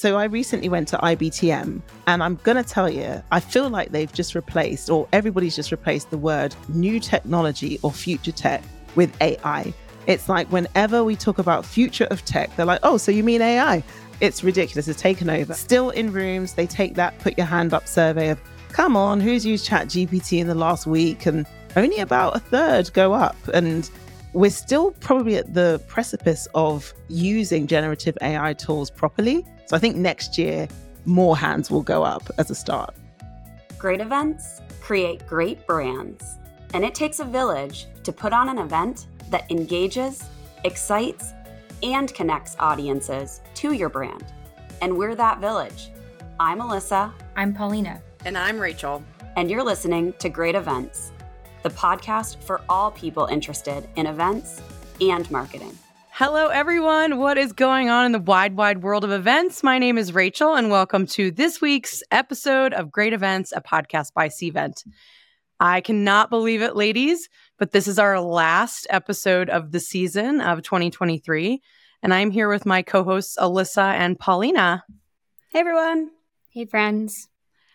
So I recently went to IBTM and I'm going to tell you, I feel like they've just replaced, or everybody's just replaced the word new technology or future tech with AI. It's like whenever we talk about future of tech, they're like, oh, so you mean AI? It's ridiculous. It's taken over. Still in rooms, they take that put your hand up survey of, come on, who's used ChatGPT in the last week? And only about a third go up. And we're still probably at the precipice of using generative AI tools properly. So I think next year, more hands will go up as a start. Great events create great brands. And it takes a village to put on an event that engages, excites, and connects audiences to your brand. And we're that village. I'm Alyssa. I'm Paulina. And I'm Rachel. And you're listening to Great Events, the podcast for all people interested in events and marketing. Hello, everyone. What is going on in the wide, wide world of events? My name is Rachel, and welcome to this week's episode of Great Events, a podcast by Cvent. I cannot believe it, ladies, but this is our last episode of the season of 2023. And I'm here with my co hosts, Alyssa and Paulina. Hey, everyone. Hey, friends.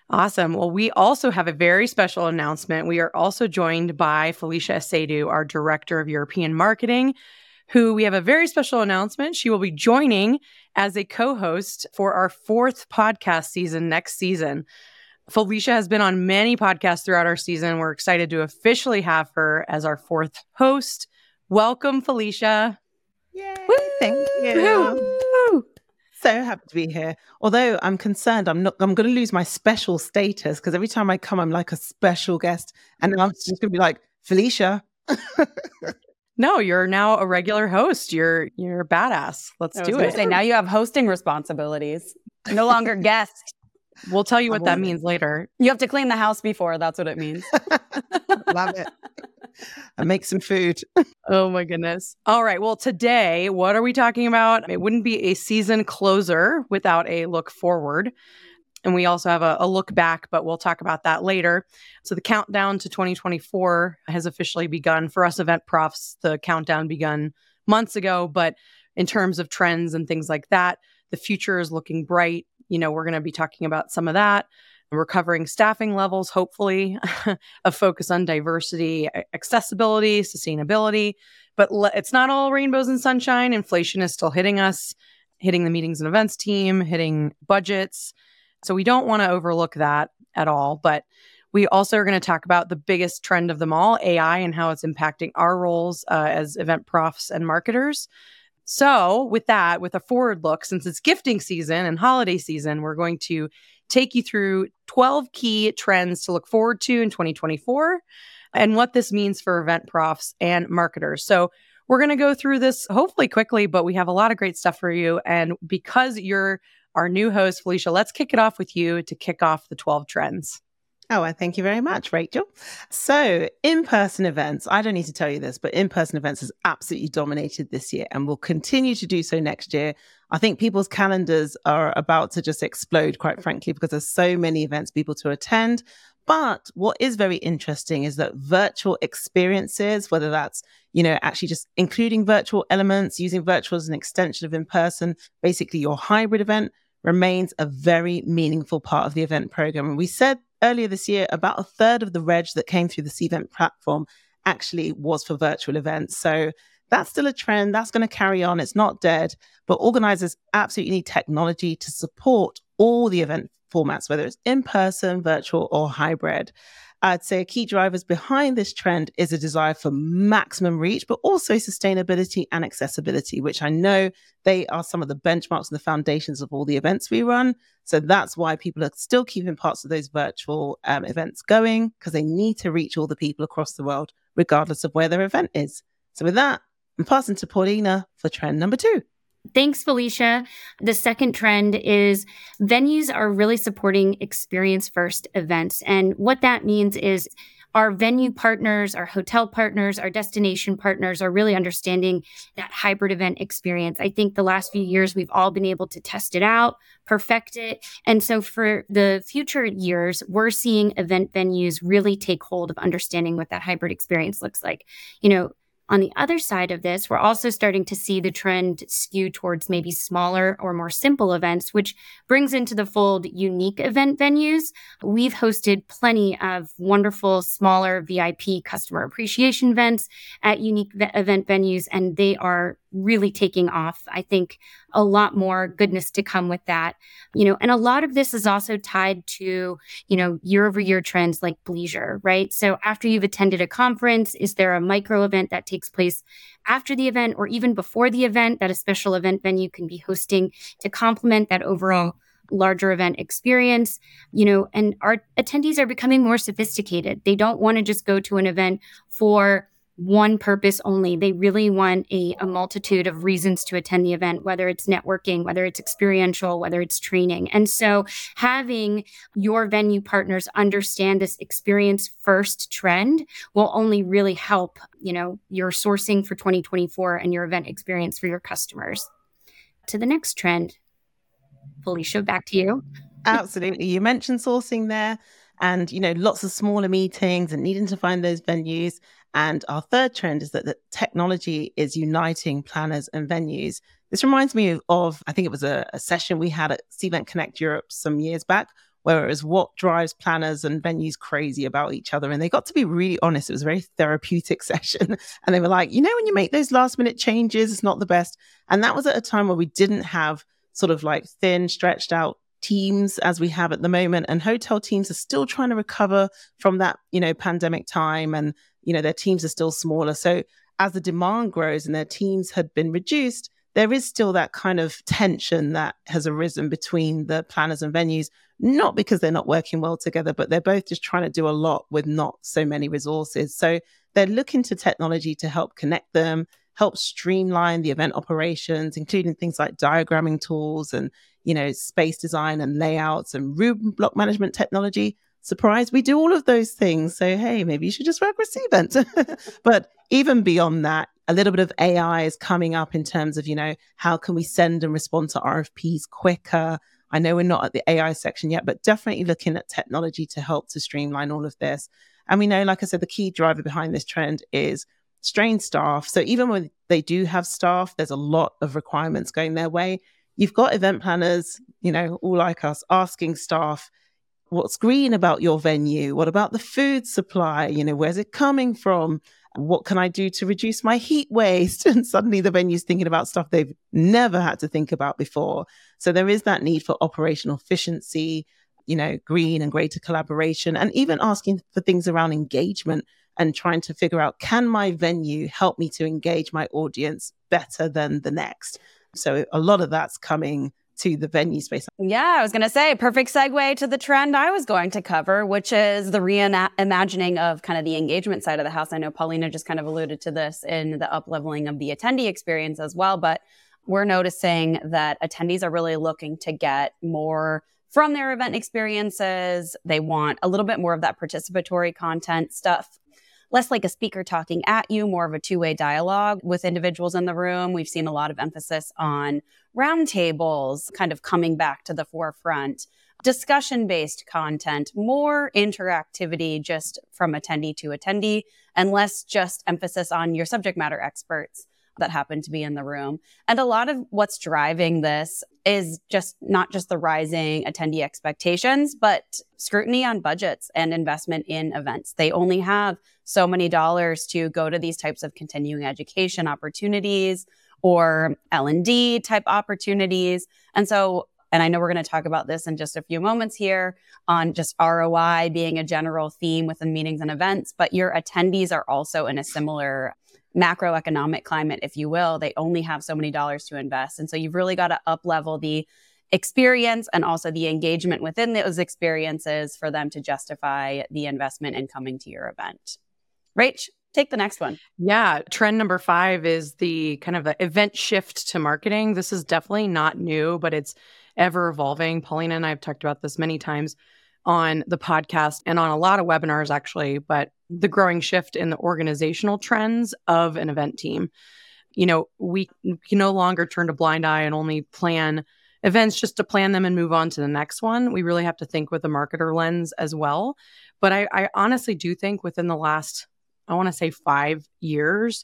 Awesome. Well, we also have a very special announcement. We are also joined by Felicia Asiedu, our Director of European Marketing who we have a very special announcement. She will be joining as a co host for our fourth podcast season next season. Felicia has been on many podcasts throughout our season. We're excited to officially have her as our fourth host. Welcome, Felicia. Yay! Woo! Thank you. Woo! So happy to be here. Although I'm concerned, I'm not. I'm going to lose my special status because every time I come, I'm like a special guest, and I'm just going to be like Felicia. No, you're now a regular host. You're you're a badass. Let's do it. Say now you have hosting responsibilities. No longer guest. We'll tell you what that means later. You have to clean the house before. That's what it means. Love it. And make some food. oh my goodness. All right. Well, today, what are we talking about? It wouldn't be a season closer without a look forward. And we also have a, a, look back, but we'll talk about that later. So the countdown to 2024 has officially begun. For us event profs, the countdown begun months ago, but in terms of trends and things like that, the future is looking bright. You know, we're going to be talking about some of that. Recovering staffing levels, hopefully, a focus on diversity, accessibility, sustainability. But le- it's not all rainbows and sunshine. Inflation is still hitting us, hitting the meetings and events team, hitting budgets so we don't want to overlook that at all. But we also are going to talk about the biggest trend of them all AI and how it's impacting our roles uh, as event profs and marketers. So, with that, with a forward look, since it's gifting season and holiday season, we're going to take you through 12 key trends to look forward to in 2024 and what this means for event profs and marketers. So, we're going to go through this hopefully quickly, but we have a lot of great stuff for you. And because you're our new host, Felicia. Let's kick it off with you to kick off the 12 trends. Oh, I thank you very much, Rachel. So, in person events, I don't need to tell you this, but in person events has absolutely dominated this year and will continue to do so next year. I think people's calendars are about to just explode, quite frankly, because there's so many events people to attend. But what is very interesting is that virtual experiences, whether that's, you know, actually just including virtual elements, using virtual as an extension of in person, basically your hybrid event, remains a very meaningful part of the event program. We said earlier this year about a third of the reg that came through the Cvent platform actually was for virtual events. So that's still a trend. That's going to carry on. It's not dead, but organizers absolutely need technology to support all the event formats, whether it's in person, virtual, or hybrid. I'd say a key drivers behind this trend is a desire for maximum reach, but also sustainability and accessibility, which I know they are some of the benchmarks and the foundations of all the events we run. So that's why people are still keeping parts of those virtual um, events going because they need to reach all the people across the world, regardless of where their event is. So with that, I'm passing to Paulina for trend number two. Thanks, Felicia. The second trend is venues are really supporting experience first events. And what that means is our venue partners, our hotel partners, our destination partners are really understanding that hybrid event experience. I think the last few years we've all been able to test it out, perfect it. And so for the future years, we're seeing event venues really take hold of understanding what that hybrid experience looks like. You know, On the other side of this, we're also starting to see the trend skew towards maybe smaller or more simple events, which brings into the fold unique event venues. We've hosted plenty of wonderful, smaller VIP customer appreciation events at unique ve- event venues, and they are really taking off. I think a lot more goodness to come with that. You know, and a lot of this is also tied to, you know, year over year trends like bleisure, right? So after you've attended a conference, is there a micro event that takes place after the event or even before the event that a special event venue can be hosting to complement that overall larger event experience you know and our attendees are becoming more sophisticated they don't want to just go to an event for one purpose only. They really want a, a, multitude of reasons to attend the event, whether it's networking, whether it's experiential, whether it's training. And so having your venue partners understand this experience first trend will only really help, you know, your sourcing for 2024 and your event experience for your customers. To the next trend, Felicia, back to you. Absolutely. You mentioned sourcing there and, you know, lots of smaller meetings and needing to find those venues. And our third trend is that the technology is uniting planners and venues. This reminds me of, I think it was a, a session we had at Cvent Connect Europe some years back, where it was what drives planners and venues crazy about each other. And they got to be really honest. It was a very therapeutic session. And they were like, you know, when you make those last minute changes, it's not the best. And that was at a time where we didn't have sort of like thin, stretched out teams as we have at the moment and hotel teams are still trying to recover from that you know pandemic time and you know, their teams are still smaller. So as the demand grows and their teams had been reduced, there is still that kind of tension that has arisen between the planners and venues, not because they're not working well together, but they're both just trying to do a lot with not so many resources. So they're looking to technology to help connect them, help streamline the event operations, including things like diagramming tools and, you know, space design and layouts and room block management technology surprise, we do all of those things. So, hey, maybe you should just work with Cvent. but even beyond that, a little bit of AI is coming up in terms of, you know, how can we send and respond to RFPs quicker? I know we're not at the AI section yet, but definitely looking at technology to help to streamline all of this. And we know, like I said, the key driver behind this trend is strained staff. So even when they do have staff, there's a lot of requirements going their way. You've got event planners, you know, all like us, asking staff, what's green about your venue? What about the food supply? You know, where's it coming from? What can I do to reduce my heat waste? And suddenly the venue's thinking about stuff they've never had to think about before. So there is that need for operational efficiency, you know, green and greater collaboration, and even asking for things around engagement and trying to figure out can my venue help me to engage my audience better than the next? So a lot of that's coming to the venue space. Yeah, I was going to say perfect segue to the trend I was going to cover, which is the reimagining of kind of the engagement side of the house. I know Paulina just kind of alluded to this in the up leveling of the attendee experience as well, but we're noticing that attendees are really looking to get more from their event experiences. They want a little bit more of that participatory content stuff less like a speaker talking at you, more of a two way dialogue with individuals in the room. We've seen a lot of emphasis on roundtables kind of coming back to the forefront, discussion based content, more interactivity just from attendee to attendee, and less just emphasis on your subject matter experts that happen to be in the room. And a lot of what's driving this is just not just the rising attendee expectations, but scrutiny on budgets and investment in events. They only have so many dollars to go to these types of continuing education opportunities or L&D type opportunities. And so and I know we're going to talk about this in just a few moments here on just ROI being a general theme within meetings and events, but your attendees are also in a similar macroeconomic climate, if you will, they only have so many dollars to invest. And so you've really got to up level the experience and also the engagement within those experiences for them to justify the investment in coming to your event. Rach, take the next one. Yeah. Trend number five is the kind of event shift to marketing. This is definitely not new, but it's ever evolving. Paulina and I have talked about this many times on the podcast and on a lot of webinars, actually. But the growing shift in the organizational trends of an event team. You know, we can no longer turn a blind eye and only plan events just to plan them and move on to the next one. We really have to think with a marketer lens as well. But I, I honestly do think within the last, I want to say five years,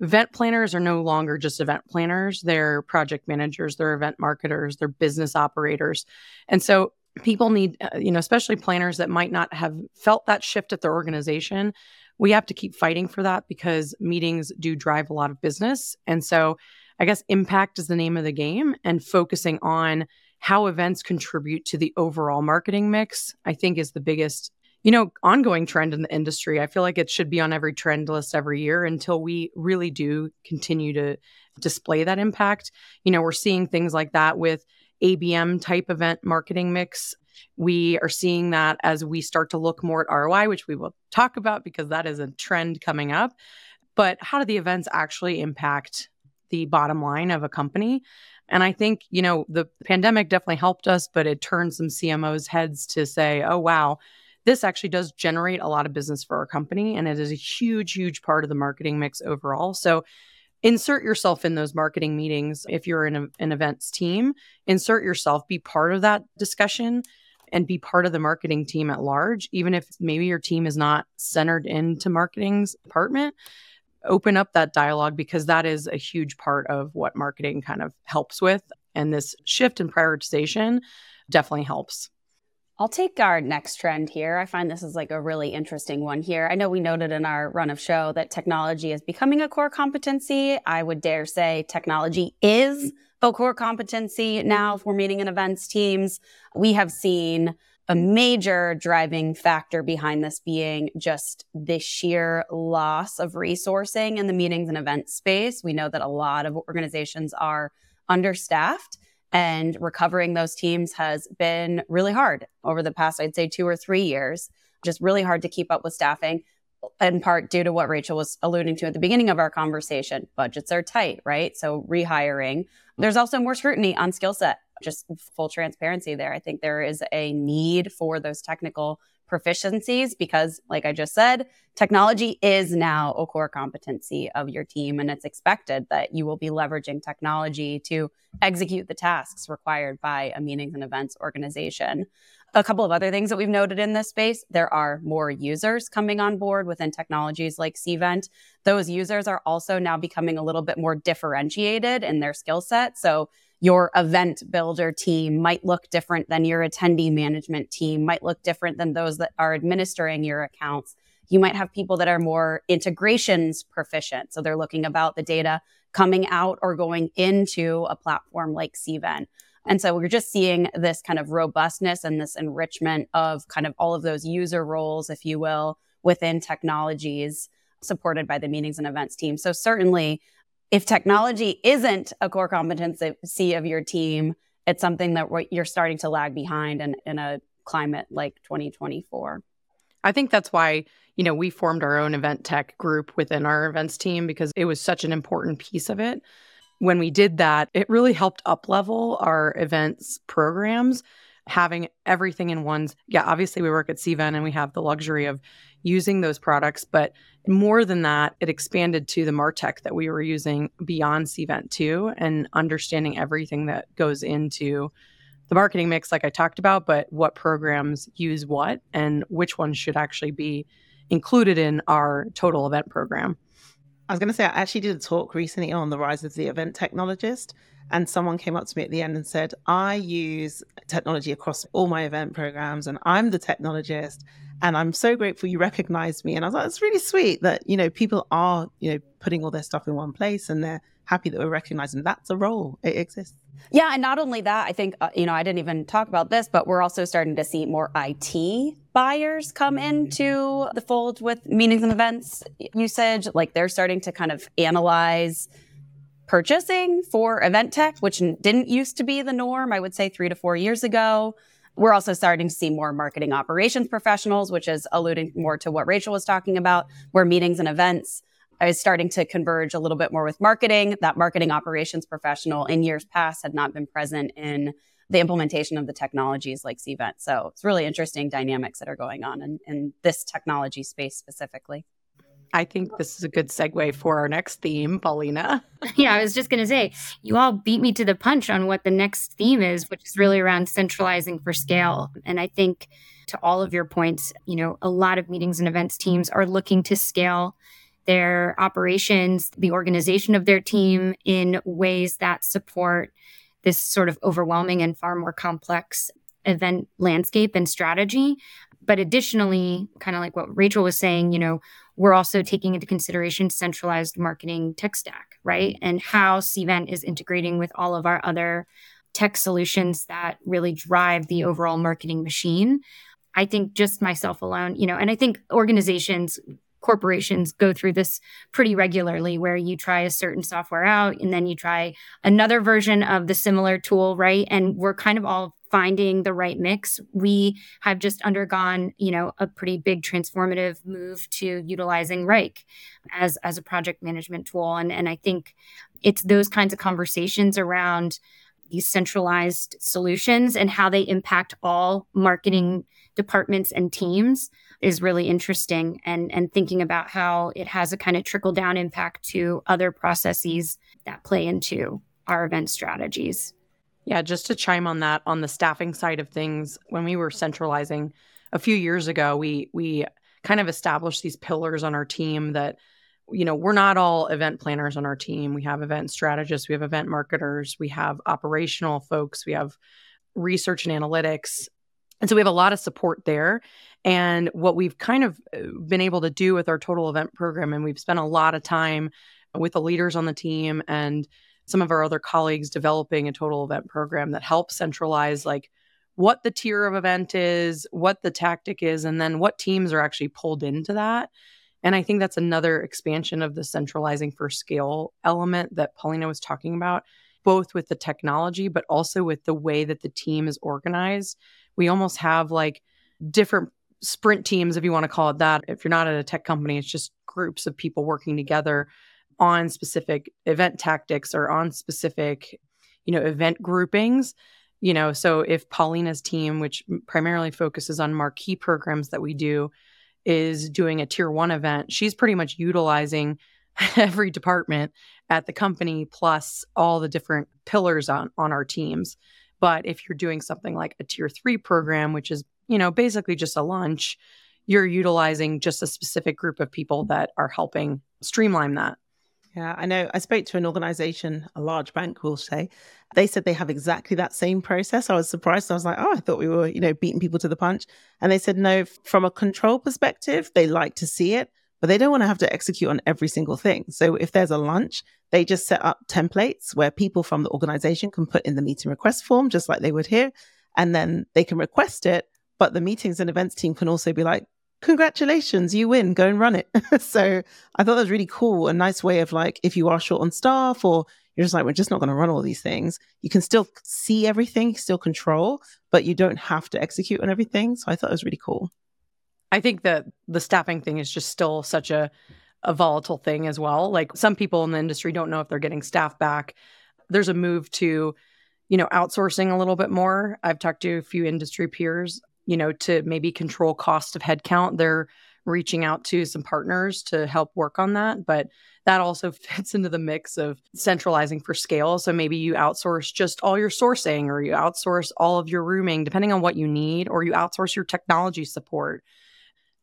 event planners are no longer just event planners, they're project managers, they're event marketers, they're business operators. And so people need, uh, you know, especially planners that might not have felt that shift at their organization. We have to keep fighting for that because meetings do drive a lot of business. And so I guess impact is the name of the game and focusing on how events contribute to the overall marketing mix, I think is the biggest you know, ongoing trend in the industry. I feel like it should be on every trend list every year until we really do continue to display that impact. You know, we're seeing things like that with ABM type event marketing mix. We are seeing that as we start to look more at ROI, which we will talk about because that is a trend coming up. But how do the events actually impact the bottom line of a company? And I think, you know, the pandemic definitely helped us, but it turned some CMOs' heads to say, oh, wow, this actually does generate a lot of business for our company and it is a huge huge part of the marketing mix overall so insert yourself in those marketing meetings if you're in a, an events team. Insert yourself be part of that discussion and be part of the marketing team at large. Even if maybe your team is not centered into marketing's department open up that dialogue because that is a huge part of what marketing kind of helps with. And this shift in prioritization definitely helps I'll take our next trend here. I find this is like a really interesting one here. I know we noted in our run of show that technology is becoming a core competency. I would dare say technology is a core competency now for meeting and events teams. We have seen a major driving factor behind this being just the sheer loss of resourcing in the meetings and events space. We know that a lot of organizations are understaffed and recovering those teams has been really hard over the past, I'd say, two or three years. Just really hard to keep up with staffing, in part due to what Rachel was alluding to at the beginning of our conversation. Budgets are tight, right? So rehiring. There's also more scrutiny on skill set. Just full transparency there. I think there is a need for those technical proficiencies because, like I just said, technology is now a core competency of your team. And it's expected that you will be leveraging technology to execute the tasks required by a meetings and events organization. A couple of other things that we've noted in this space there are more users coming on board within technologies like Cvent. Those users are also now becoming a little bit more differentiated in their skill set. So, your event builder team might look different than your attendee management team, might look different than those that are administering your accounts. You might have people that are more integrations proficient. So they're looking about the data coming out or going into a platform like Cvent. And so we're just seeing this kind of robustness and this enrichment of kind of all of those user roles, if you will, within technologies supported by the meetings and events team. So certainly if technology isn't a core competency of your team, it's something that you're starting to lag behind in, in a climate like 2024. I think that's why, you know, we formed our own event tech group within our events team because it was such an important piece of it. When we did that, it really helped up level our events programs having everything in one's yeah obviously we work at cvent and we have the luxury of using those products but more than that it expanded to the martech that we were using beyond cvent too and understanding everything that goes into the marketing mix like i talked about but what programs use what and which ones should actually be included in our total event program. I was going to say i actually did a talk recently on the rise of the event technologist and someone came up to me at the end and said, I use technology across all my event programs and I'm the technologist. And I'm so grateful you recognized me. And I was like, it's really sweet that, you know, people are, you know, putting all their stuff in one place and they're happy that we're recognizing that's a role. It exists. Yeah. And not only that, I think, uh, you know, I didn't even talk about this, but we're also starting to see more IT buyers come into the fold with meetings and events usage. Like they're starting to kind of analyze purchasing for event tech, which didn't used to be the norm, I would say three to four years ago. We're also starting to see more marketing operations professionals, which is alluding more to what Rachel was talking about, where meetings and events is starting to converge a little bit more with marketing. That marketing operations professional in years past had not been present in the implementation of the technologies like Cvent. So it's really interesting dynamics that are going on in, in this technology space specifically. I think this is a good segue for our next theme, Paulina. Yeah, I was just going to say, you all beat me to the punch on what the next theme is, which is really around centralizing for scale. And I think to all of your points, you know, a lot of meetings and events teams are looking to scale their operations, the organization of their team in ways that support this sort of overwhelming and far more complex event landscape and strategy. But additionally, kind of like what Rachel was saying, you know, we're also taking into consideration centralized marketing tech stack, right? Mm-hmm. And how Cvent is integrating with all of our other tech solutions that really drive the overall marketing machine. I think just myself alone, you know, and I think organizations corporations go through this pretty regularly where you try a certain software out and then you try another version of the similar tool right and we're kind of all finding the right mix. We have just undergone you know a pretty big transformative move to utilizing Wrike as as a project management tool. And and i think it's those kinds of conversations around these centralized solutions and how they impact all marketing departments and teams is really interesting. And and thinking about how it has a kind of trickle down impact to other processes that play into our event strategies. Yeah, just to chime on that on the staffing side of things, when we were centralizing a few years ago, we we kind of established these pillars on our team that you know, we're not all event planners on our team. We have event strategists, we have event marketers, we have operational folks, we have research and analytics, and so we have a lot of support there. And what we've kind of uh, been able to do with our total event program, and we've spent a lot of time with the leaders on the team and some of our other colleagues developing a total event program that helps centralize like what the tier of event is, what the tactic is, and then what teams are actually pulled into that. And I think that's another expansion of the centralizing for scale element that Paulina was talking about, both with the technology, but also with the way that the team is organized we almost have like different sprint teams, if you want to call it that. If you're not at a tech company, it's just groups of people working together on specific event tactics or on specific, you know, event groupings. You know, so if Paulina's team, which primarily focuses on marquee programs that we do, is doing a tier one event, she's pretty much utilizing every department at the company plus all the different pillars on on our teams but if you're doing something like a tier three program, which is, you know, basically just a lunch, you're utilizing just a specific group of people that are helping streamline that. Yeah, I know. I spoke to an organization, a large bank, we'll say. They said they have exactly that same process. I was surprised. I was like, oh, I thought we were, you know, beating people to the punch. And they said, no, from a control perspective, they like to see it but they don't want to have to execute on every single thing. So if there's a lunch, they just set up templates where people from the organization can put in the meeting request form, just like they would here, and then they can request it. But the meetings and events team can also be like, congratulations, you win, go and run it. so I thought that was really cool. A nice way of like, if you are short on staff or you're just like, we're just not going to run all these things, you can still see everything, still control, but you don't have to execute on everything. So I thought it was really cool. I think that the staffing thing is just still such a a volatile thing as well. Like some people in the industry don't know if they're getting staff back. There's a move to, you know, outsourcing a little bit more. I've talked to a few industry peers, you know, to maybe control cost of headcount. They're reaching out to some partners to help work on that, but that also fits into the mix of centralizing for scale. So maybe you outsource just all your sourcing or you outsource all of your rooming depending on what you need or you outsource your technology support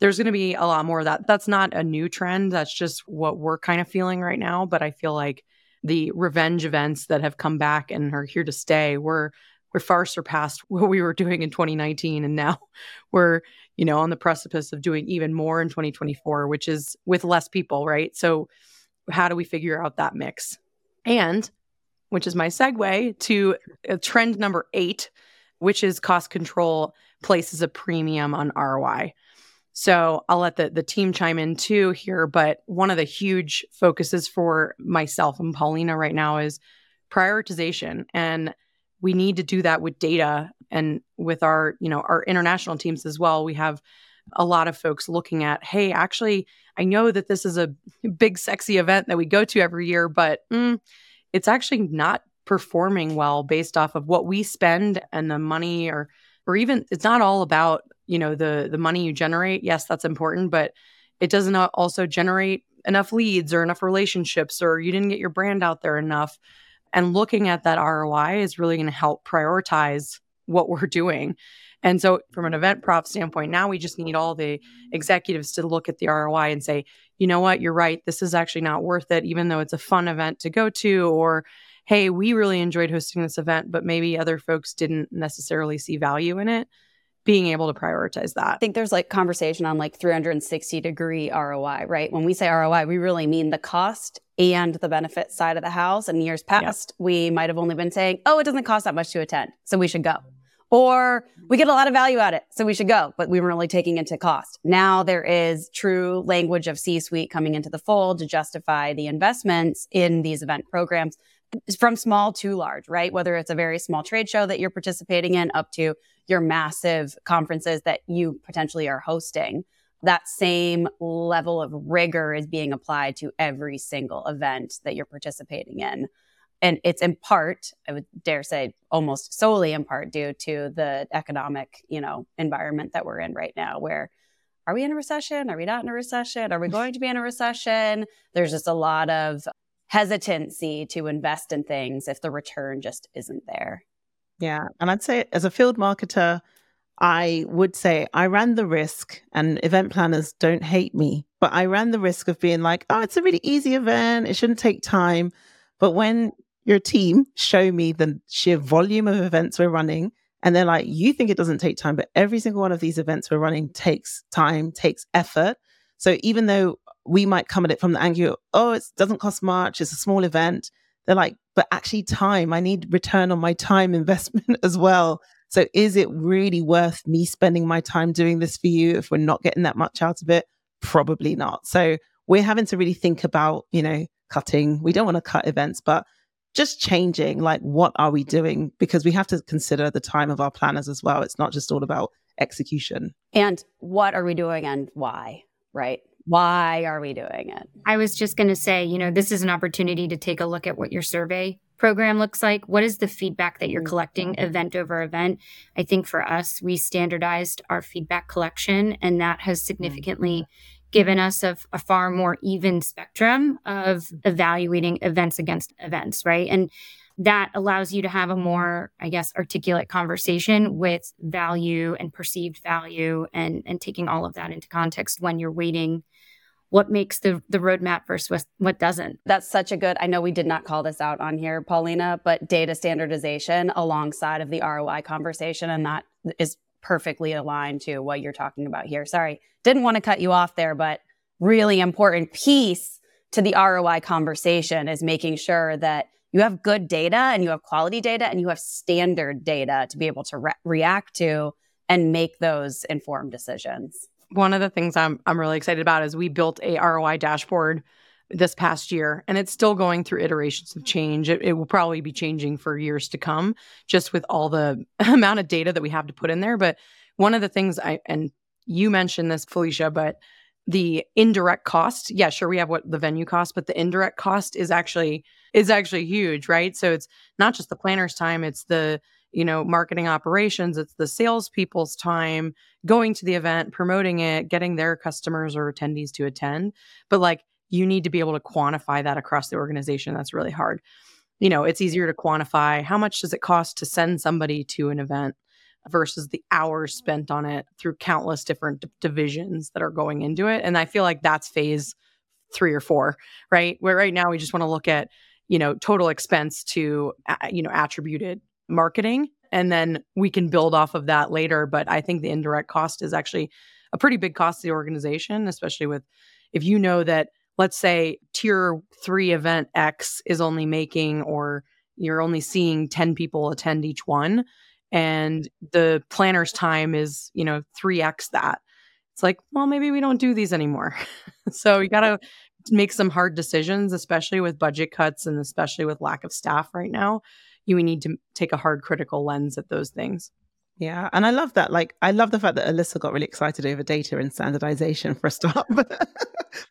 there's going to be a lot more of that. That's not a new trend. That's just what we're kind of feeling right now. But I feel like the revenge events that have come back and are here to stay, we're we're far surpassed what we were doing in 2019, and now we're you know on the precipice of doing even more in 2024, which is with less people, right? So how do we figure out that mix? And which is my segue to uh, trend number eight, which is cost control places a premium on ROI. So I'll let the, the team chime in too here. But one of the huge focuses for myself and Paulina right now is prioritization. And we need to do that with data and with our, you know, our international teams as well. We have a lot of folks looking at, hey, actually, I know that this is a big, sexy event that we go to every year, but mm, it's actually not performing well based off of what we spend and the money or or even it's not all about you know the the money you generate yes that's important but it doesn't also generate enough leads or enough relationships or you didn't get your brand out there enough and looking at that ROI is really going to help prioritize what we're doing. And so, from an event prof standpoint, now we just need all the executives to look at the ROI and say, you know what, you're right. This is actually not worth it, even though it's a fun event to go to. Or, hey, we really enjoyed hosting this event, but maybe other folks didn't necessarily see value in it. Being able to prioritize that. I think there's like conversation on like 360 degree ROI, right? When we say ROI, we really mean the cost and the benefit side of the house. In years past, yep. we might have only been saying, oh, it doesn't cost that much to attend, so we should go. Or we get a lot of value out of it, so we should go, but we weren't really taking into cost. Now there is true language of C suite coming into the fold to justify the investments in these event programs from small to large, right? Whether it's a very small trade show that you're participating in up to your massive conferences that you potentially are hosting. That same level of rigor is being applied to every single event that you're participating in and it's in part i would dare say almost solely in part due to the economic you know environment that we're in right now where are we in a recession are we not in a recession are we going to be in a recession there's just a lot of hesitancy to invest in things if the return just isn't there yeah and i'd say as a field marketer i would say i ran the risk and event planners don't hate me but i ran the risk of being like oh it's a really easy event it shouldn't take time but when your team show me the sheer volume of events we're running. And they're like, you think it doesn't take time, but every single one of these events we're running takes time, takes effort. So even though we might come at it from the angle, oh, it doesn't cost much, it's a small event. They're like, but actually, time, I need return on my time investment as well. So is it really worth me spending my time doing this for you if we're not getting that much out of it? Probably not. So we're having to really think about, you know, cutting. We don't want to cut events, but just changing like what are we doing because we have to consider the time of our planners as well it's not just all about execution and what are we doing and why right why are we doing it? I was just going to say you know this is an opportunity to take a look at what your survey program looks like. What is the feedback that you're mm-hmm. collecting event over event? I think for us we standardized our feedback collection and that has significantly mm-hmm. given us a, a far more even spectrum of evaluating events against events, right? And that allows you to have a more, I guess, articulate conversation with value and perceived value and, and taking all of that into context when you're weighting what makes the, the roadmap versus what, what doesn't. That's such a good, I know we did not call this out on here, Paulina, but data standardization alongside of the ROI conversation. And that is perfectly aligned to what you're talking about here. Sorry, didn't want to cut you off there, but really important piece to the ROI conversation is making sure that you have good data and you have quality data and you have standard data to be able to re- react to and make those informed decisions. One of the things I'm I'm really excited about is we built a ROI dashboard this past year and it's still going through iterations of change. It, it, will probably be changing for years to come just with all the amount of data that we have to put in there. But one of the things i and you mentioned this felicia but the indirect cost yeah sure we have what the venue cost but the indirect cost is actually is actually huge right? So it's not just the planner's time it's the you know marketing operations it's the salespeople's time going to the event promoting it getting their customers or attendees to attend but like you need to be able to quantify that across the organization. That's really hard. You know, it's easier to quantify how much does it cost to send somebody to an event versus the hours spent on it through countless different d- divisions that are going into it. And I feel like that's phase three or four, right? Where right now we just want to look at, you know, total expense to, you know, attributed marketing. And then we can build off of that later. But I think the indirect cost is actually a pretty big cost to the organization, especially with if you know that let's say tier three event X is only making or you're only seeing 10 people attend each one and the planner's time is, you know, 3x that. It's like, well, maybe we don't do these anymore. so you got to make some hard decisions, especially with budget cuts and especially with lack of staff right now. You need to take a hard critical lens at those things. Yeah. And I love that. Like, I love the fact that Alyssa got really excited over data and standardization for a start. but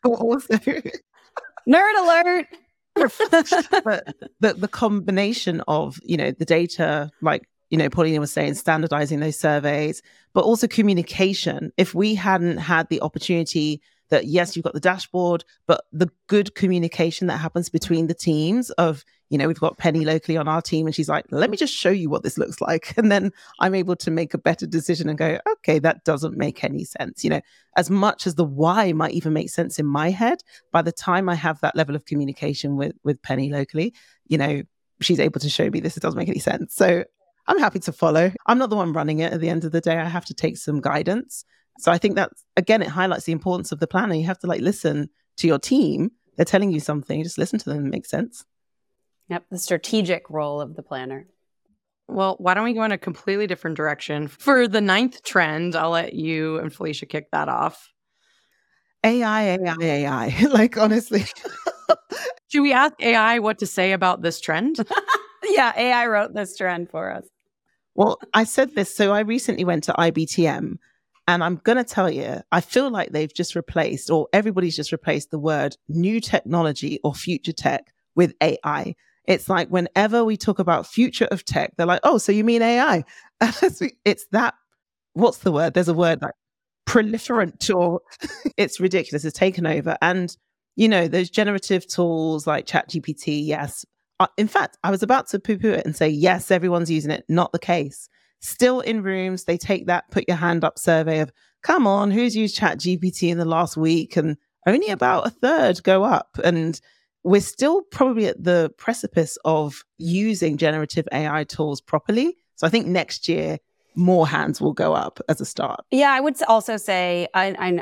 also, nerd alert. but the, the combination of, you know, the data, like, you know, Paulina was saying, standardizing those surveys, but also communication. If we hadn't had the opportunity that yes, you've got the dashboard, but the good communication that happens between the teams of, you know, we've got Penny locally on our team, and she's like, let me just show you what this looks like. And then I'm able to make a better decision and go, okay, that doesn't make any sense. You know, as much as the why might even make sense in my head, by the time I have that level of communication with with Penny locally, you know, she's able to show me this. It doesn't make any sense. So I'm happy to follow. I'm not the one running it at the end of the day. I have to take some guidance. So I think that again, it highlights the importance of the planner. You have to like listen to your team. They're telling you something, just listen to them. It makes sense. Yep, the strategic role of the planner. Well, why don't we go in a completely different direction? For the ninth trend, I'll let you and Felicia kick that off. AI, AI, AI. like, honestly. Should we ask AI what to say about this trend? yeah, AI wrote this trend for us. Well, I said this. So I recently went to IBTM, and I'm going to tell you, I feel like they've just replaced, or everybody's just replaced the word new technology or future tech with AI. It's like whenever we talk about future of tech, they're like, oh, so you mean AI? it's that, what's the word? There's a word like proliferant or it's ridiculous. It's taken over. And, you know, those generative tools like ChatGPT, yes. Uh, in fact, I was about to poo poo it and say, yes, everyone's using it. Not the case. Still in rooms, they take that put your hand up survey of, come on, who's used ChatGPT in the last week? And only about a third go up. And we're still probably at the precipice of using generative AI tools properly. So I think next year, more hands will go up as a start. Yeah, I would also say I,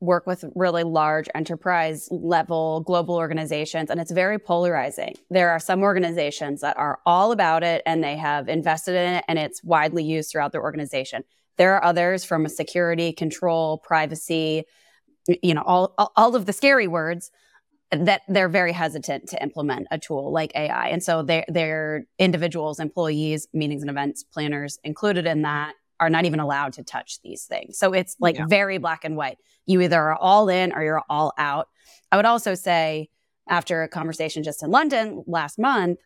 work with really large enterprise level global organizations, and it's very polarizing. There are some organizations that are all about it and they have invested in it, and it's widely used throughout their organization. There are others from a security, control, privacy, you know, all, all of the scary words that they're very hesitant to implement a tool like AI. And so their their individuals, employees, meetings and events planners included in that are not even allowed to touch these things. So it's like yeah. very black and white. You either are all in or you're all out. I would also say after a conversation just in London last month,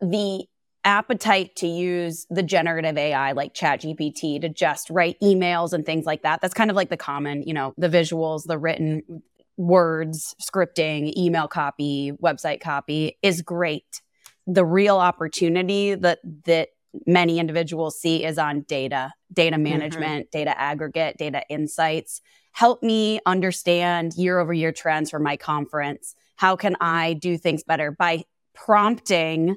the appetite to use the generative AI like ChatGPT to just write emails and things like that. That's kind of like the common, you know, the visuals, the written words, scripting, email copy, website copy is great. The real opportunity that that many individuals see is on data, data mm-hmm. management, mm-hmm. data aggregate, data insights. Help me understand year over year trends for my conference. How can I do things better by prompting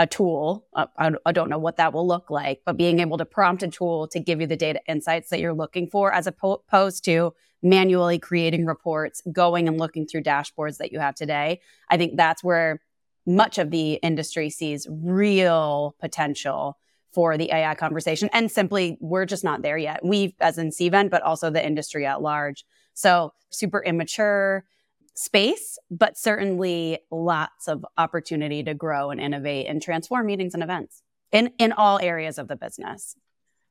a tool? Uh, I, I don't know what that will look like, but being able to prompt a tool to give you the data insights that you're looking for as opposed to manually creating reports, going and looking through dashboards that you have today. I think that's where much of the industry sees real potential for the AI conversation. And simply, we're just not there yet. We, as in Cvent, but also the industry at large. So, super immature space, but certainly lots of opportunity to grow and innovate and transform meetings and events in, in all areas of the business.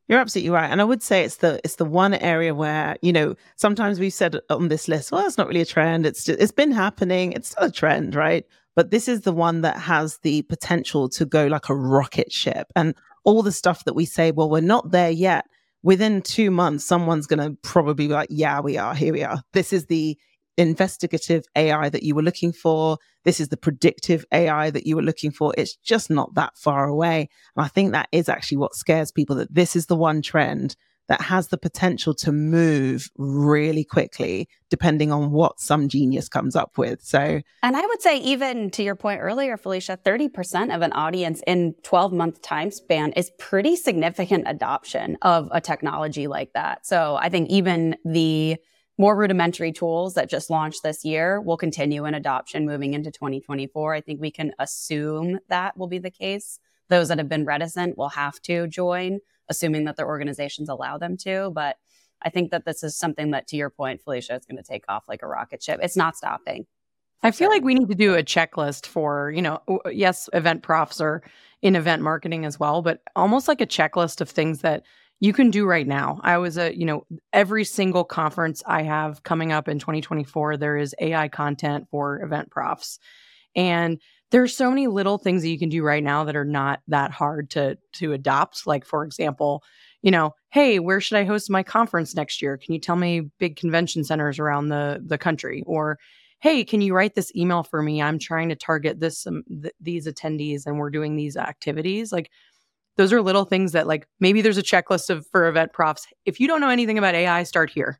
You're absolutely right. And I would say it's the it's the one area where, you know, sometimes we've said on this list, well, it's not really a trend. It's just, it's been happening. It's still a trend, right? But this is the one that has the potential to go like a rocket ship. And all the stuff that we say, well, we're not there yet. Within two months, someone's going to probably be like, yeah, we are. Here we are. This is the investigative AI that you were looking for. This is the predictive AI that you were looking for. It's just not that far away. And I think that is actually what scares people that this is the one trend that has the potential to move really quickly depending on what some genius comes up with. So, and I would say, even to your point earlier, Felicia, 30% of an audience in 12 month time span is pretty significant adoption of a technology like that. So, I think even the more rudimentary tools that just launched this year will continue in adoption moving into 2024. I think we can assume that will be the case. Those that have been reticent will have to join, assuming that their organizations allow them to. But I think that this is something that, to your point, Felicia, is going to take off like a rocket ship. It's not stopping. I feel like we need to do a checklist for, you know, yes, event profs are in event marketing as well, but almost like a checklist of things that you can do right now. I was a, you know, every single conference I have coming up in 2024, there is AI content for event profs. And there's so many little things that you can do right now that are not that hard to to adopt. Like for example, you know, hey, where should I host my conference next year? Can you tell me big convention centers around the the country? Or hey, can you write this email for me? I'm trying to target this um, th- these attendees and we're doing these activities. Like those are little things that like maybe there's a checklist of for event profs. If you don't know anything about AI, start here.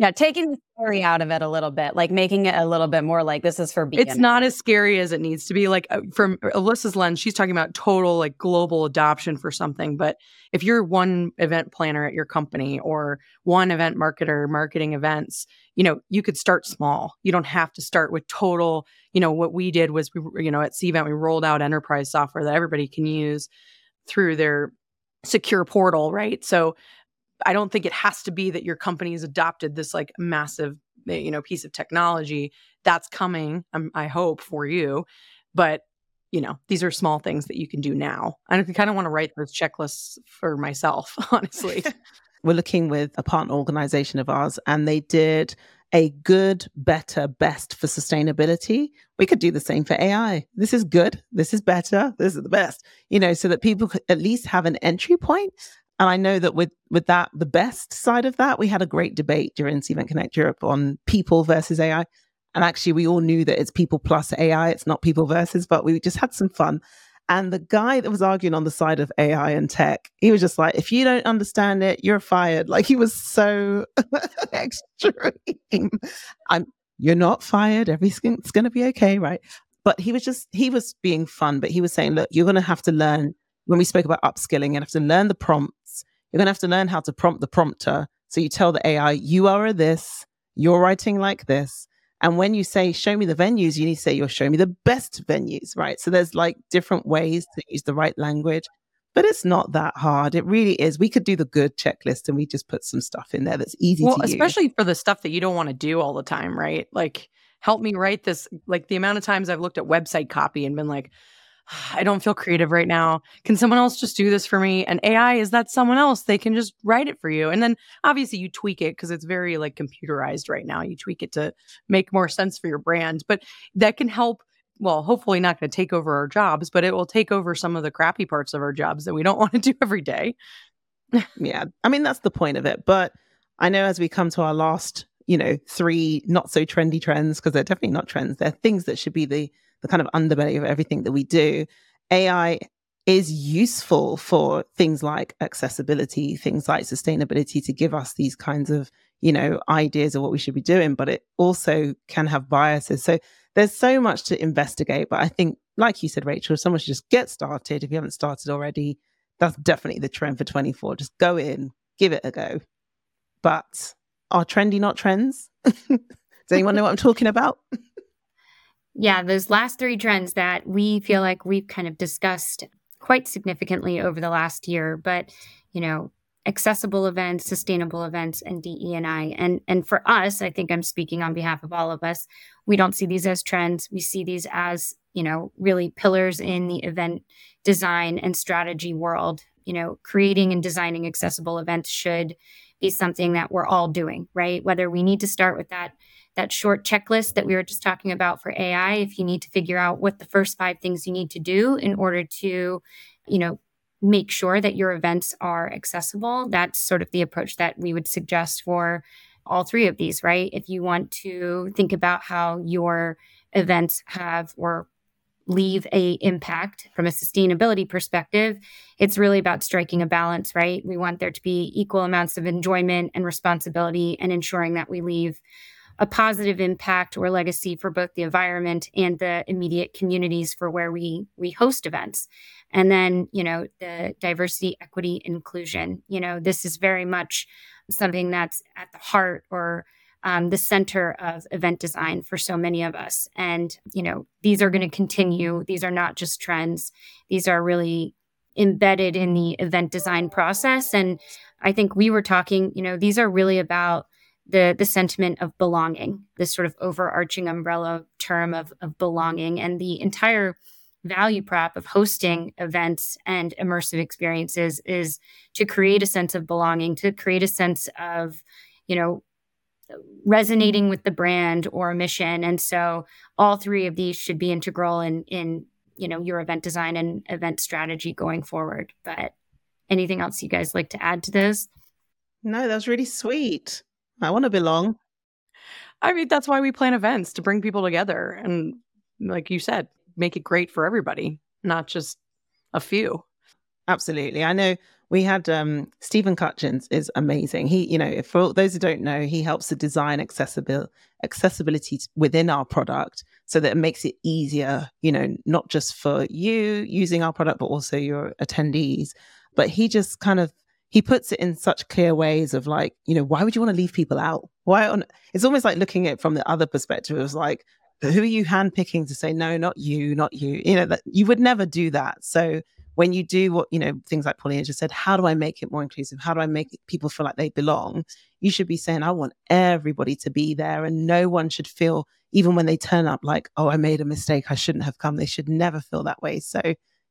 Yeah, taking the scary out of it a little bit, like making it a little bit more like this is for beginners. It's not as scary as it needs to be. Like uh, from Alyssa's lens, she's talking about total like global adoption for something. But if you're one event planner at your company or one event marketer marketing events, you know, you could start small. You don't have to start with total, you know, what we did was we, you know, at Cvent, we rolled out enterprise software that everybody can use through their secure portal, right? So I don't think it has to be that your company has adopted this like massive, eh, you know, piece of technology that's coming. Um, I hope for you, but you know, these are small things that you can do now. And I kind of want to write those checklists for myself, honestly. We're looking with a partner organization of ours, and they did a good, better, best for sustainability. We could do the same for AI. This is good. This is better. This is the best, you know, so that people could at least have an entry point. and I know that with with that, the best side of that, we had a great debate during Cvent Connect Europe on people versus AI. And actually, we all knew that it's people plus AI, it's not people versus, but we just had some fun. And the guy that was arguing on the side of AI and tech, he was just like, if you don't understand it, you're fired. Like he was so extreme. I'm you're not fired. Everything's gonna be okay, right? But he was just he was being fun, but he was saying, look, you're gonna have to learn when we spoke about upskilling, you have to learn the prompts. You're going to have to learn how to prompt the prompter. So you tell the AI, you are a this, you're writing like this. And when you say, show me the venues, you need to say, you're showing me the best venues, right? So there's like different ways to use the right language, but it's not that hard. It really is. We could do the good checklist and we just put some stuff in there that's easy well, to use. especially for the stuff that you don't want to do all the time, right? Like, help me write this. Like, the amount of times I've looked at website copy and been like, I don't feel creative right now. Can someone else just do this for me? And AI is that someone else. They can just write it for you. And then obviously you tweak it because it's very like computerized right now. You tweak it to make more sense for your brand, but that can help. Well, hopefully not going to take over our jobs, but it will take over some of the crappy parts of our jobs that we don't want to do every day. yeah. I mean, that's the point of it. But I know as we come to our last, you know, three not so trendy trends, because they're definitely not trends, they're things that should be the the kind of underbelly of everything that we do, AI is useful for things like accessibility, things like sustainability to give us these kinds of, you know, ideas of what we should be doing, but it also can have biases. So there's so much to investigate. But I think, like you said, Rachel, someone should just get started. If you haven't started already, that's definitely the trend for 24. Just go in, give it a go. But are trendy not trends? Does anyone know what I'm talking about? Yeah, those last three trends that we feel mm-hmm. like we've kind of discussed quite significantly over the last year, but you know, accessible events, sustainable events, and DE&I. And and for us, I think I'm speaking on behalf of all of us. We don't see these as trends. We see these as you know really pillars in the event design and strategy world. You know, creating and designing accessible events should be something that we're all doing, right? Whether we need to start with that that short checklist that we were just talking about for AI, if you need to figure out what the first five things you need to do in order to, you know, make sure that your events are accessible, that's sort of the approach that we would suggest for all three of these, right? If you want to think about how your events have or leave a impact from a sustainability perspective it's really about striking a balance right we want there to be equal amounts of enjoyment and responsibility and ensuring that we leave a positive impact or legacy for both the environment and the immediate communities for where we we host events. And then you know the diversity equity inclusion you know this is very much something that's at the heart or um, the center of event design for so many of us. And you know these are going to continue. These are not just trends. These are really embedded in the event design process. And i think we were talking you know these are really about the the sentiment of belonging, this sort of overarching umbrella term of, of belonging, and the entire value prop of hosting events and immersive experiences is to create a sense of belonging, to create a sense of, you know, resonating with the brand or mission. And so all three of these should be integral in in you know your event design and event strategy going forward. But anything else you guys like to add to this? No, that was really sweet. I want to belong. I mean, that's why we plan events to bring people together. And like you said, make it great for everybody, not just a few. Absolutely. I know we had um, Stephen Cutchins is amazing. He, you know, for those who don't know, he helps to design accessible accessibility within our product so that it makes it easier, you know, not just for you using our product, but also your attendees. But he just kind of he puts it in such clear ways of like, you know, why would you want to leave people out? Why on it's almost like looking at it from the other perspective. It was like, who are you handpicking to say, no, not you, not you? You know, that you would never do that. So when you do what, you know, things like Paulina just said, how do I make it more inclusive? How do I make people feel like they belong? You should be saying, I want everybody to be there and no one should feel, even when they turn up, like, oh, I made a mistake. I shouldn't have come. They should never feel that way. So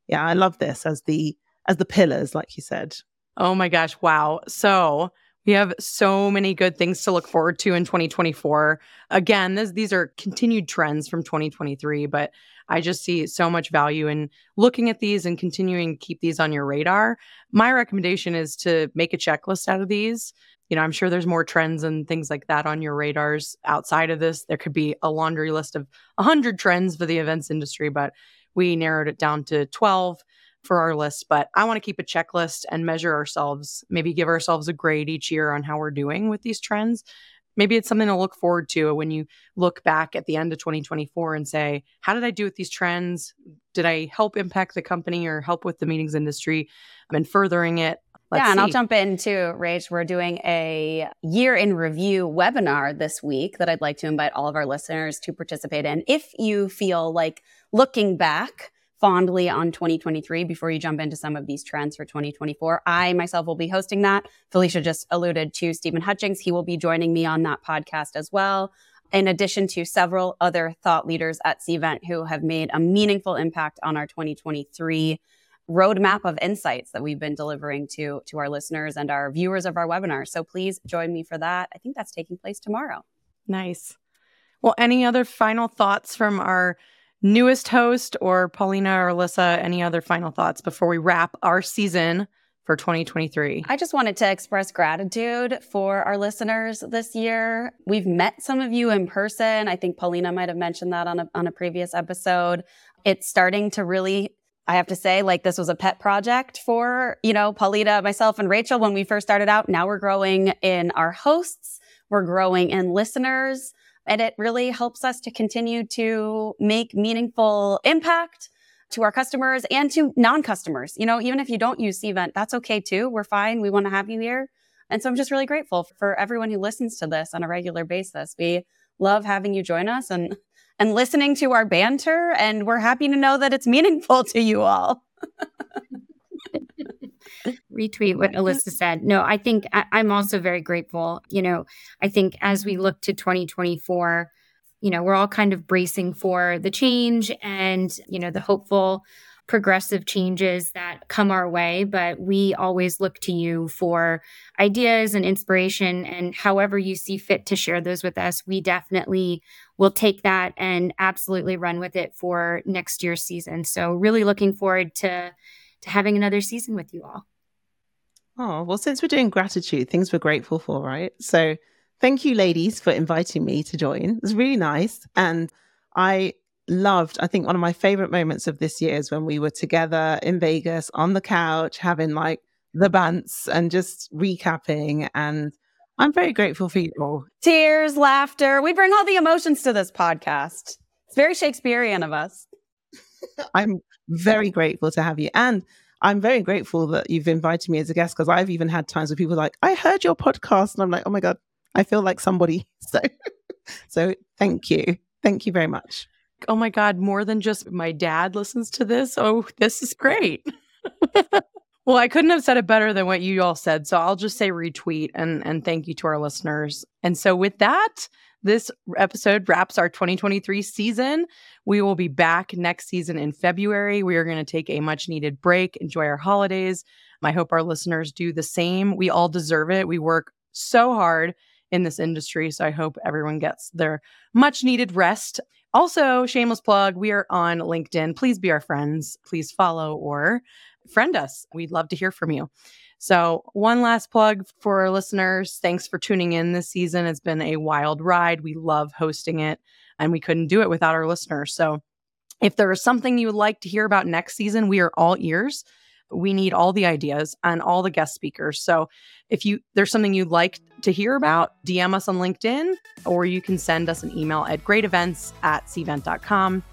yeah, I love this as the as the pillars, like you said. Oh my gosh. Wow. So we have so many good things to look forward to in 2024. Again, this, these are continued trends from 2023, but I just see so much value in looking at these and continuing to keep these on your radar. My recommendation is to make a checklist out of these. You know, I'm sure there's more trends and things like that on your radars outside of this. There could be a laundry list of 100 trends for the events industry, but we narrowed it down to 12 for our list, but I want to keep a checklist and measure ourselves, maybe give ourselves a grade each year on how we're doing with these trends. Maybe it's something to look forward to when you look back at the end of 2024 and say, how did I do with these trends? Did I help impact the company or help with the meetings industry and furthering it? Let's yeah, and see. I'll jump in too, Rach. We're doing a year in review webinar this week that I'd like to invite all of our listeners to participate in. If you feel like looking back, fondly on 2023 before you jump into some of these trends for 2024. I myself will be hosting that. Felicia just alluded to Stephen Cutchins. He will be joining me on that podcast as well. In addition to several other thought leaders at Cvent who have made a meaningful impact on our 2023 roadmap of insights that we've been delivering to, to our listeners and our viewers of our webinar. So please join me for that. I think that's taking place tomorrow. Nice. Well, any other final thoughts from our newest host or Paulina or Alyssa, any other final thoughts before we wrap our season for 2023? I just wanted to express gratitude for our listeners this year. We've met some of you in person. I think Paulina might have mentioned that on a, on a previous episode. It's starting to really I have to say, like, this was a pet project for, you know, Paulina, myself, and Rachel when we first started out. Now we're growing in our hosts, we're growing in listeners. And it really helps us to continue to make meaningful impact to our customers and to non-customers. You know, even if you don't use Cvent, that's okay too. We're fine. We want to have you here. And so I'm just really grateful for everyone who listens to this on a regular basis. We love having you join us and and listening to our banter and we're happy to know that it's meaningful to you all. retweet what Alyssa said. No, I think I, I'm also very grateful. You know, I think as we look to 2024, you know, we're all kind of bracing for the change and, you know, the hopeful progressive changes that come our way, but we always look to you for ideas and inspiration. And however you see fit to share those with us, we definitely will take that and absolutely run with it for next year's season. So, really looking forward to, to having another season with you all. Oh, well, since we're doing gratitude, things we're grateful for, right? So thank you, ladies, for inviting me to join. It was really nice. And I loved, I think one of my favorite moments of this year is when we were together in Vegas on the couch, having like the bants and just recapping. And I'm very grateful for you all. Tears, laughter. We bring all the emotions to this podcast. It's very Shakespearean of us. I'm very grateful to have you. And I'm very grateful that you've invited me as a guest because I've even had times where people like, I heard your podcast. And I'm like, oh my God, I feel like somebody. So, so thank you. Thank you very much. Oh my God, more than just my dad listens to this. Oh, this is great. well, I couldn't have said it better than what you all said. So I'll just say retweet and, and thank you to our listeners. And so with that, this episode wraps our 2023 season. We will be back next season in February. We are going to take a much needed break, enjoy our holidays. I hope our listeners do the same. We all deserve it. We work so hard in this industry. So I hope everyone gets their much needed rest. Also, shameless plug, we are on LinkedIn. Please be our friends. Please follow or friend us. We'd love to hear from you. So, one last plug for our listeners. Thanks for tuning in this season. It's been a wild ride. We love hosting it, and we couldn't do it without our listeners. So, if there is something you would like to hear about next season, we are all ears. We need all the ideas and all the guest speakers. So if you there's something you'd like to hear about, DM us on LinkedIn or you can send us an email at greatevents at cvent.com.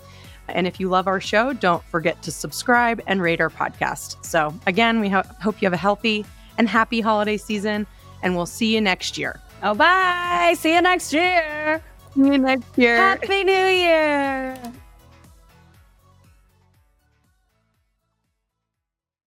And if you love our show, don't forget to subscribe and rate our podcast. So again, we ho- hope you have a healthy and happy holiday season and we'll see you next year. Oh, bye. See you next year. See you next year. Happy New Year.